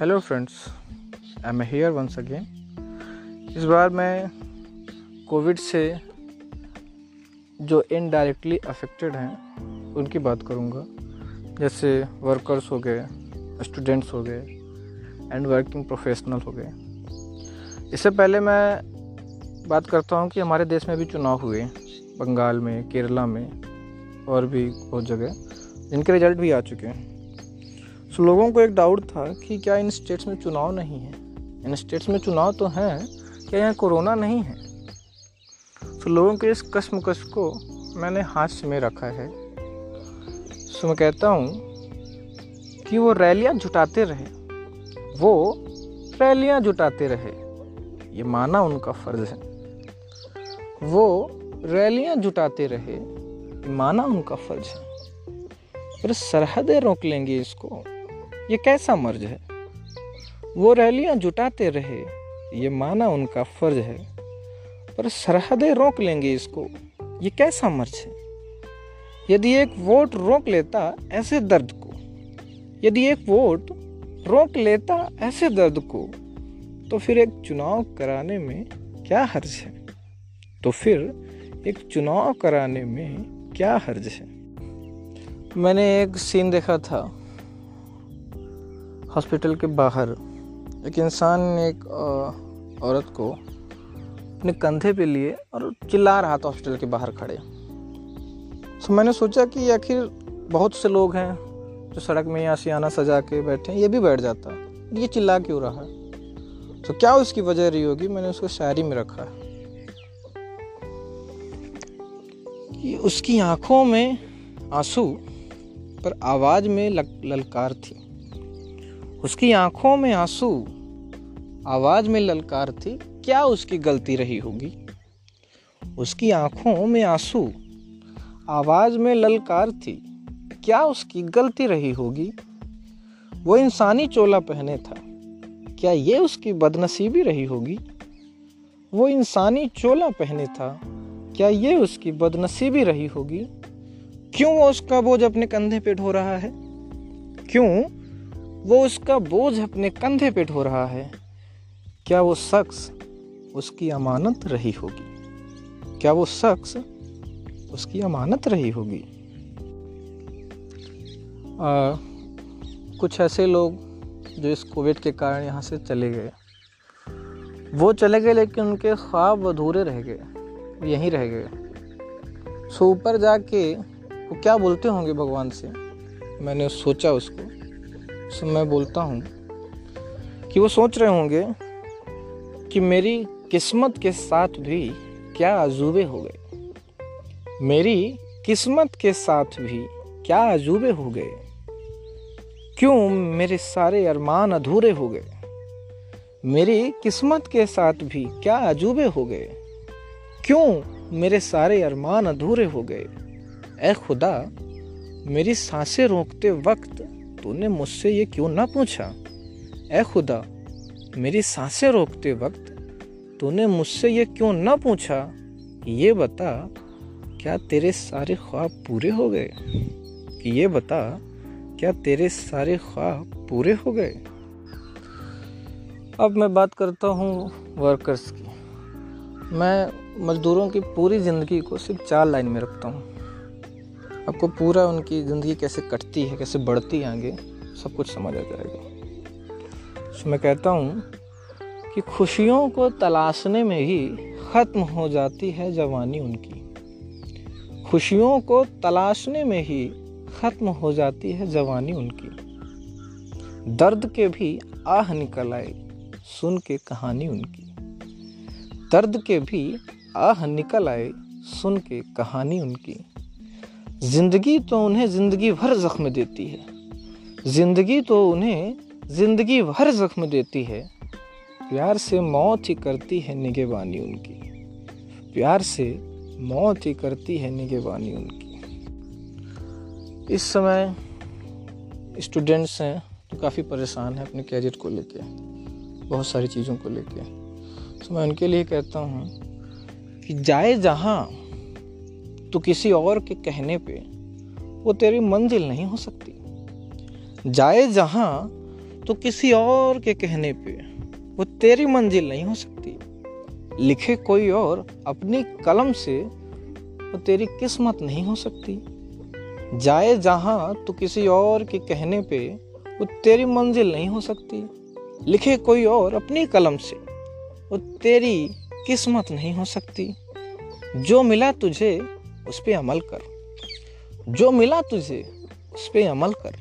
Hello friends I am here once again इस बार मैं कोविड से जो इनडायरेक्टली अफेक्टेड हैं, उनकी बात करूँगा। जैसे वर्कर्स हो गए स्टूडेंट्स हो गए एंड वर्किंग प्रोफेशनल हो गए। इससे पहले मैं बात करता हूँ कि हमारे देश में भी चुनाव हुए बंगाल में, केरला में, और भी बहुत जगह, जिनके रिज़ल्ट भी आ चुके हैं। सो लोगों को एक डाउट था कि क्या इन स्टेट्स में चुनाव नहीं है। इन स्टेट्स में चुनाव तो हैं, क्या यहाँ कोरोना नहीं है? तो लोगों के इस कश्मकश को मैंने हाथ से में रखा है। सो मैं कहता हूँ कि वो रैलियाँ जुटाते रहे। वो रैलियाँ जुटाते रहे। ये माना उनका फ़र्ज़ है। वो रैलियाँ जुटाते रहे। माना उनका फ़र्ज़ है। पर सरहदें रोक लेंगे इसको। ये कैसा मर्ज है? वो रैलियाँ जुटाते रहे, ये माना उनका फ़र्ज़ है, पर सरहदें रोक लेंगे इसको, ये कैसा मर्ज है? यदि एक वोट रोक लेता ऐसे दर्द को, यदि एक वोट रोक लेता ऐसे दर्द को तो फिर एक चुनाव कराने में क्या हर्ज है? तो फिर एक चुनाव कराने में क्या हर्ज है? मैंने एक सीन देखा था। हॉस्पिटल के बाहर एक इंसान ने एक औरत को अपने कंधे पे लिए और चिल्ला रहा था हॉस्पिटल के बाहर खड़े। तो मैंने सोचा कि आखिर बहुत से लोग हैं जो सड़क में सियाना सजा के बैठे हैं, ये भी बैठ जाता। ये चिल्ला क्यों रहा? है तो क्या उसकी वजह रही होगी? मैंने उसको शायरी में रखा। है कि उसकी आँखों में आँसू पर आवाज़ में ललकार थी। उसकी आँखों में आँसू। आवाज़ में ललकार थी, क्या उसकी गलती रही होगी? उसकी आँखों में आँसू। आवाज़ में ललकार थी, क्या उसकी गलती रही होगी? वो इंसानी चोला पहने था, क्या ये उसकी बदनसीबी रही होगी? वो इंसानी चोला पहने था, क्या ये उसकी बदनसीबी रही होगी? क्यों वो उसका बोझ अपने कंधे पे ढो रहा है? क्यों वो उसका बोझ अपने कंधे पे ढो रहा है। क्या वो शख्स उसकी अमानत रही होगी? क्या वो शख्स उसकी अमानत रही होगी? आ, कुछ ऐसे लोग जो इस कोविड के कारण यहाँ से चले गए। वो चले गए लेकिन उनके ख्वाब अधूरे रह गए यहीं रह गए। सो ऊपर जाके वो क्या बोलते होंगे भगवान से? मैंने सोचा उसको। से मैं बोलता हूँ कि वो सोच रहे होंगे कि मेरी किस्मत के साथ भी क्या अजूबे हो गए। मेरी किस्मत के साथ भी क्या अजूबे हो गए। क्यों मेरे सारे अरमान अधूरे हो गए। मेरी किस्मत के साथ भी क्या अजूबे हो गए। क्यों मेरे सारे अरमान अधूरे हो गए। ए खुदा, मेरी साँसें रोकते वक्त तूने मुझसे ये क्यों ना पूछा? ए खुदा, मेरी साँसें रोकते वक्त तूने मुझसे ये क्यों ना पूछा? ये बता, क्या तेरे सारे ख्वाब पूरे हो गए? ये बता, क्या तेरे सारे ख्वाब पूरे हो गए? अब मैं बात करता हूँ वर्कर्स की। मैं मज़दूरों की पूरी ज़िंदगी को सिर्फ़ चार लाइन में रखता हूँ। आपको पूरा उनकी ज़िंदगी कैसे कटती है, कैसे बढ़ती है आगे, सब कुछ समझ आ जाएगा। तो मैं कहता हूँ कि खुशियों को तलाशने में ही ख़त्म हो जाती है जवानी उनकी। खुशियों को तलाशने में ही ख़त्म हो जाती है जवानी उनकी। दर्द के भी आह निकल आए सुन के कहानी उनकी। दर्द के भी आह निकल आए सुन के कहानी उनकी। ज़िंदगी तो उन्हें ज़िंदगी भर जख्म देती है। ज़िंदगी तो उन्हें ज़िंदगी भर जख्म देती है। प्यार से मौत ही करती है निगेबानी उनकी। प्यार से मौत ही करती है निगेबानी उनकी। इस समय स्टूडेंट्स हैं तो काफ़ी परेशान हैं अपने कैरियर को लेके, बहुत सारी चीज़ों को लेके। तो मैं उनके लिए कहता हूँ कि जाए जहाँ तो किसी और के कहने पे वो तेरी मंजिल नहीं हो सकती। जाए जहाँ तो किसी और के कहने पे वो तेरी मंजिल नहीं हो सकती। लिखे कोई और अपनी कलम से वो तेरी किस्मत नहीं हो सकती। जाए जहाँ तो किसी और के कहने पे वो तेरी मंजिल नहीं हो सकती। लिखे कोई और अपनी कलम से वो तेरी किस्मत नहीं हो सकती। जो मिला तुझे उस पर अमल कर। जो मिला तुझे, उस पर अमल कर।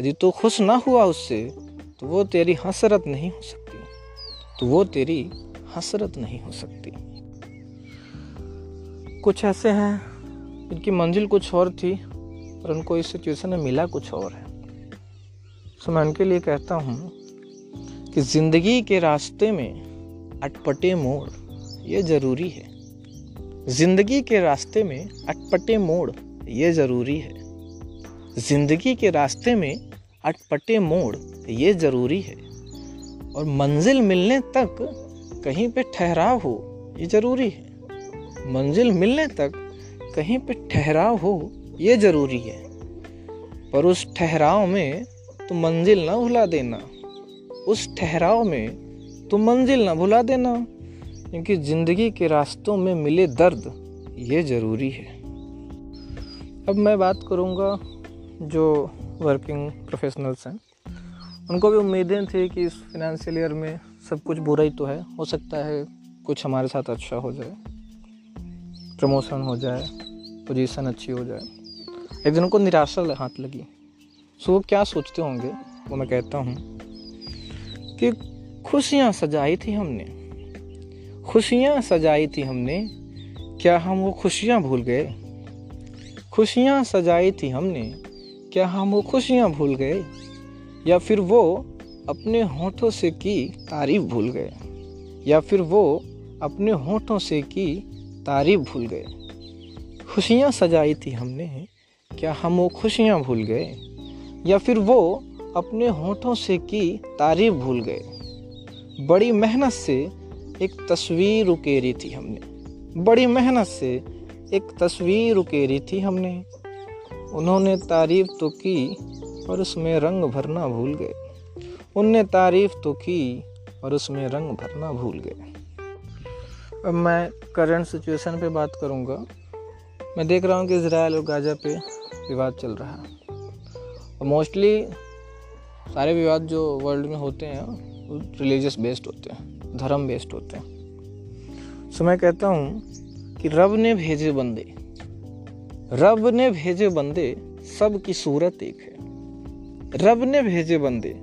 यदि तू खुश ना हुआ उससे तो वो तेरी हसरत नहीं हो सकती। तो वो तेरी हसरत नहीं हो सकती। कुछ ऐसे हैं, इनकी मंजिल कुछ और थी और उनको इस सिचुएशन में मिला कुछ और है। सो मैं उनके लिए कहता हूँ कि ज़िंदगी के रास्ते में अटपटे मोड़, ये ज़रूरी है। ज़िंदगी के रास्ते में अटपटे मोड़, ये ज़रूरी है। ज़िंदगी के रास्ते में अटपटे मोड़, ये ज़रूरी है। और मंजिल मिलने तक कहीं पे ठहराव हो, ये ज़रूरी है। मंजिल मिलने तक कहीं पे ठहराव हो, ये ज़रूरी है। पर उस ठहराव में तो मंजिल ना भुला देना। उस ठहराव में तो मंजिल ना भुला देना। क्योंकि ज़िंदगी के रास्तों में मिले दर्द ये ज़रूरी है। अब मैं बात करूँगा जो वर्किंग प्रोफेशनल्स हैं। उनको भी उम्मीदें थी कि इस फिनेंशियल ईयर में सब कुछ बुरा ही तो है। हो सकता है कुछ हमारे साथ अच्छा हो जाए प्रमोशन हो जाए पोजीशन अच्छी हो जाए। एक दिन उनको निराशा हाथ लगी। सो वो क्या सोचते होंगे, वो मैं कहता हूँ कि खुशियाँ सजाई थी हमने। खुशियाँ सजाई थी हमने। क्या हम वो खुशियाँ भूल गए? खुशियाँ सजाई थी हमने। क्या हम वो खुशियाँ भूल गए? या फिर वो अपने होठों से की तारीफ़ भूल गए? या फिर वो अपने होठों से की तारीफ़ भूल गए? खुशियाँ सजाई थी हमने। क्या हम वो खुशियाँ भूल गए? या फिर वो अपने होठों से की तारीफ़ भूल गए? बड़ी मेहनत से एक तस्वीर उकेरी थी हमने। बड़ी मेहनत से एक तस्वीर उकेरी थी हमने। उन्होंने तारीफ़ तो की और उसमें रंग भरना भूल गए। उनने तारीफ़ तो की और उसमें रंग भरना भूल गए। अब मैं करंट सिचुएशन पे बात करूँगा। मैं देख रहा हूँ कि इसराइल और गाजा पे विवाद चल रहा है। और मोस्टली सारे विवाद जो वर्ल्ड में होते हैं, वो रिलीजियस बेस्ड होते हैं। धर्म बेस्ड होते हैं। सो मैं कहता हूँ कि रब ने भेजे बंदे, रब ने भेजे बंदे सब की सूरत एक है। रब ने भेजे बंदे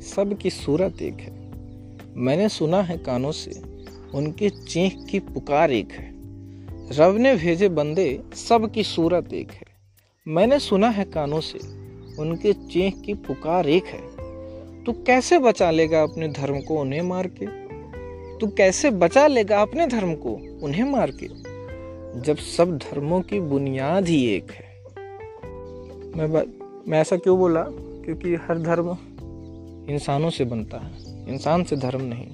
सब की सूरत एक है। मैंने सुना है कानों से उनके चीख की पुकार एक है। रब ने भेजे बंदे सब की सूरत एक है। मैंने सुना है कानों से उनके चेख की पुकार एक है। तू कैसे बचा लेगा अपने धर्म को उन्हें मार के? तू कैसे बचा लेगा अपने धर्म को? उन्हें मार के। जब सब धर्मों की बुनियाद ही एक है। मैं मैं ऐसा क्यों बोला? क्योंकि हर धर्म इंसानों से बनता है। इंसान से धर्म नहीं।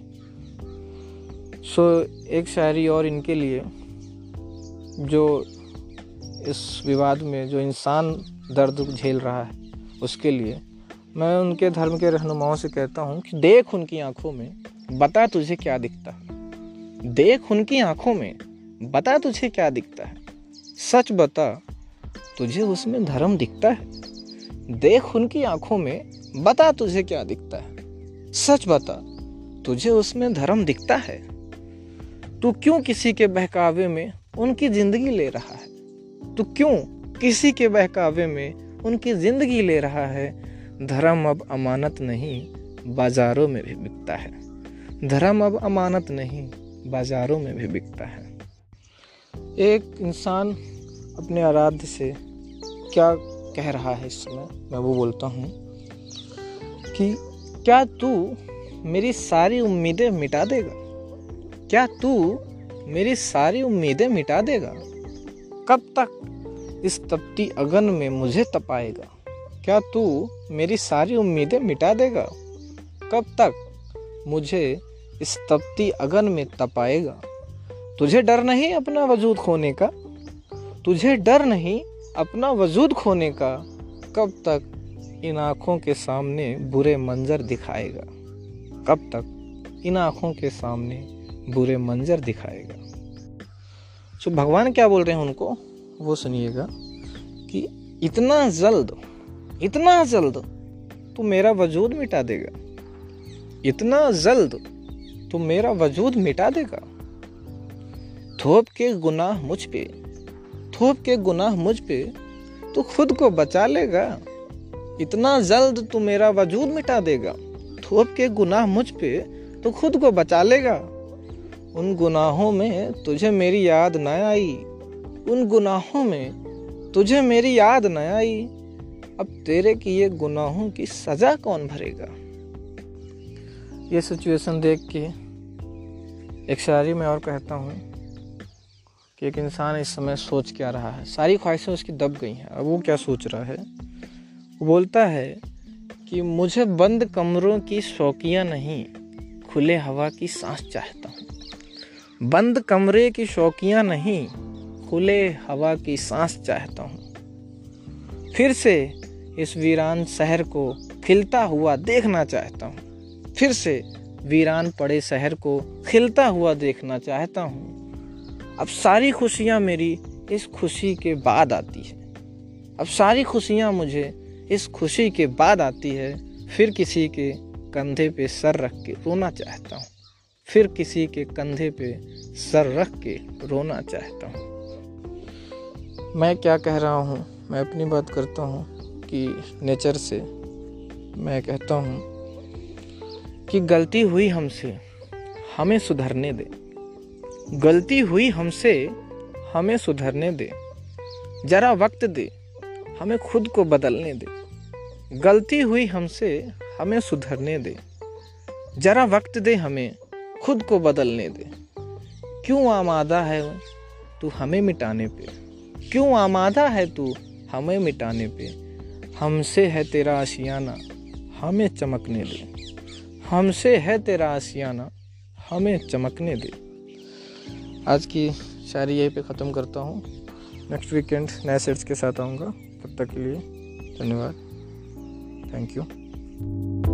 सो, एक शायरी और इनके लिए, जो इस विवाद में, जो इंसान दर्द झेल रहा है, उसके लिए, मैं उनके धर्म के रहनुमाओं से कहता हूँ कि देख उनकी आँखों में बता तुझे क्या दिखता है। देख उनकी आँखों में, बता तुझे क्या दिखता है। सच बता, तुझे उसमें धर्म दिखता है। देख उनकी आँखों में, बता तुझे क्या दिखता है। सच बता, तुझे उसमें धर्म दिखता है। तू क्यों किसी के बहकावे में उनकी ज़िंदगी ले रहा है? तो क्यों किसी के बहकावे में उनकी ज़िंदगी ले रहा है? धर्म अब अमानत नहीं, बाजारों में भी बिकता है। धर्म अब अमानत नहीं, बाजारों में भी बिकता है। एक इंसान अपने आराध्य से क्या कह रहा है इस समय? मैं वो बोलता हूँ कि, क्या तू मेरी सारी उम्मीदें मिटा देगा? क्या तू मेरी सारी उम्मीदें मिटा देगा? कब तक इस तपती अगन में मुझे तपाएगा? क्या तू मेरी सारी उम्मीदें मिटा देगा? कब तक मुझे इस तपती अगन में तपाएगा। तुझे डर नहीं अपना वजूद खोने का? तुझे डर नहीं अपना वजूद खोने का? कब तक इन आँखों के सामने बुरे मंजर दिखाएगा? कब तक इन आँखों के सामने बुरे मंजर दिखाएगा? तो भगवान क्या बोल रहे हैं उनको? वो सुनिएगा कि इतना जल्द इतना जल्द तू मेरा वजूद मिटा देगा। इतना जल्द तू मेरा वजूद मिटा देगा। थोप के गुनाह मुझ पे, थोप के गुनाह मुझ पे तू खुद को बचा लेगा। इतना जल्द तू मेरा वजूद मिटा देगा। थोप के गुनाह मुझ पे तो खुद को बचा लेगा। उन गुनाहों में तुझे मेरी याद न आई। उन गुनाहों में तुझे मेरी याद न आई। अब तेरे किए गुनाहों की सजा कौन भरेगा? ये सिचुएशन देख के एक शायरी में और कहता हूँ कि एक इंसान इस समय सोच क्या रहा है। सारी ख्वाहिशें उसकी दब गई हैं अब वो क्या सोच रहा है? वो बोलता है कि मुझे बंद कमरों की शौकियाँ नहीं, खुले हवा की सांस चाहता हूँ। बंद कमरे की शौकियाँ नहीं, खुले हवा की सांस चाहता हूँ। फिर से इस वीरान शहर को खिलता हुआ देखना चाहता हूँ। फिर से वीरान पड़े शहर को खिलता हुआ देखना चाहता हूँ। अब सारी खुशियाँ मेरी इस खुशी के बाद आती है। अब सारी खुशियाँ मुझे इस खुशी के बाद आती है। फिर किसी के कंधे पे सर रख के रोना चाहता हूँ। फिर किसी के कंधे पे सर रख के रोना चाहता हूँ। मैं क्या कह रहा हूँ? मैं अपनी बात करता हूँ कि नेचर से मैं कहता हूँ कि गलती हुई हमसे, हमें सुधरने दे। गलती हुई हमसे, हमें सुधरने दे। जरा वक्त दे, हमें खुद को बदलने दे। गलती हुई हमसे, हमें सुधरने दे। जरा वक्त दे हमें, खुद को बदलने दे। क्यों आमादा है तू हमें मिटाने पे। क्यों आमादा है तू? हमें मिटाने पे। हमसे है तेरा आशियाना, हमें चमकने दे। हमसे है तेरा आसियाना, हमें चमकने दे। आज की शायरी यहीं पे ख़त्म करता हूँ। नेक्स्ट वीकेंड नए सेट्स के साथ आऊँगा। तब तक के लिए धन्यवाद। Thank you.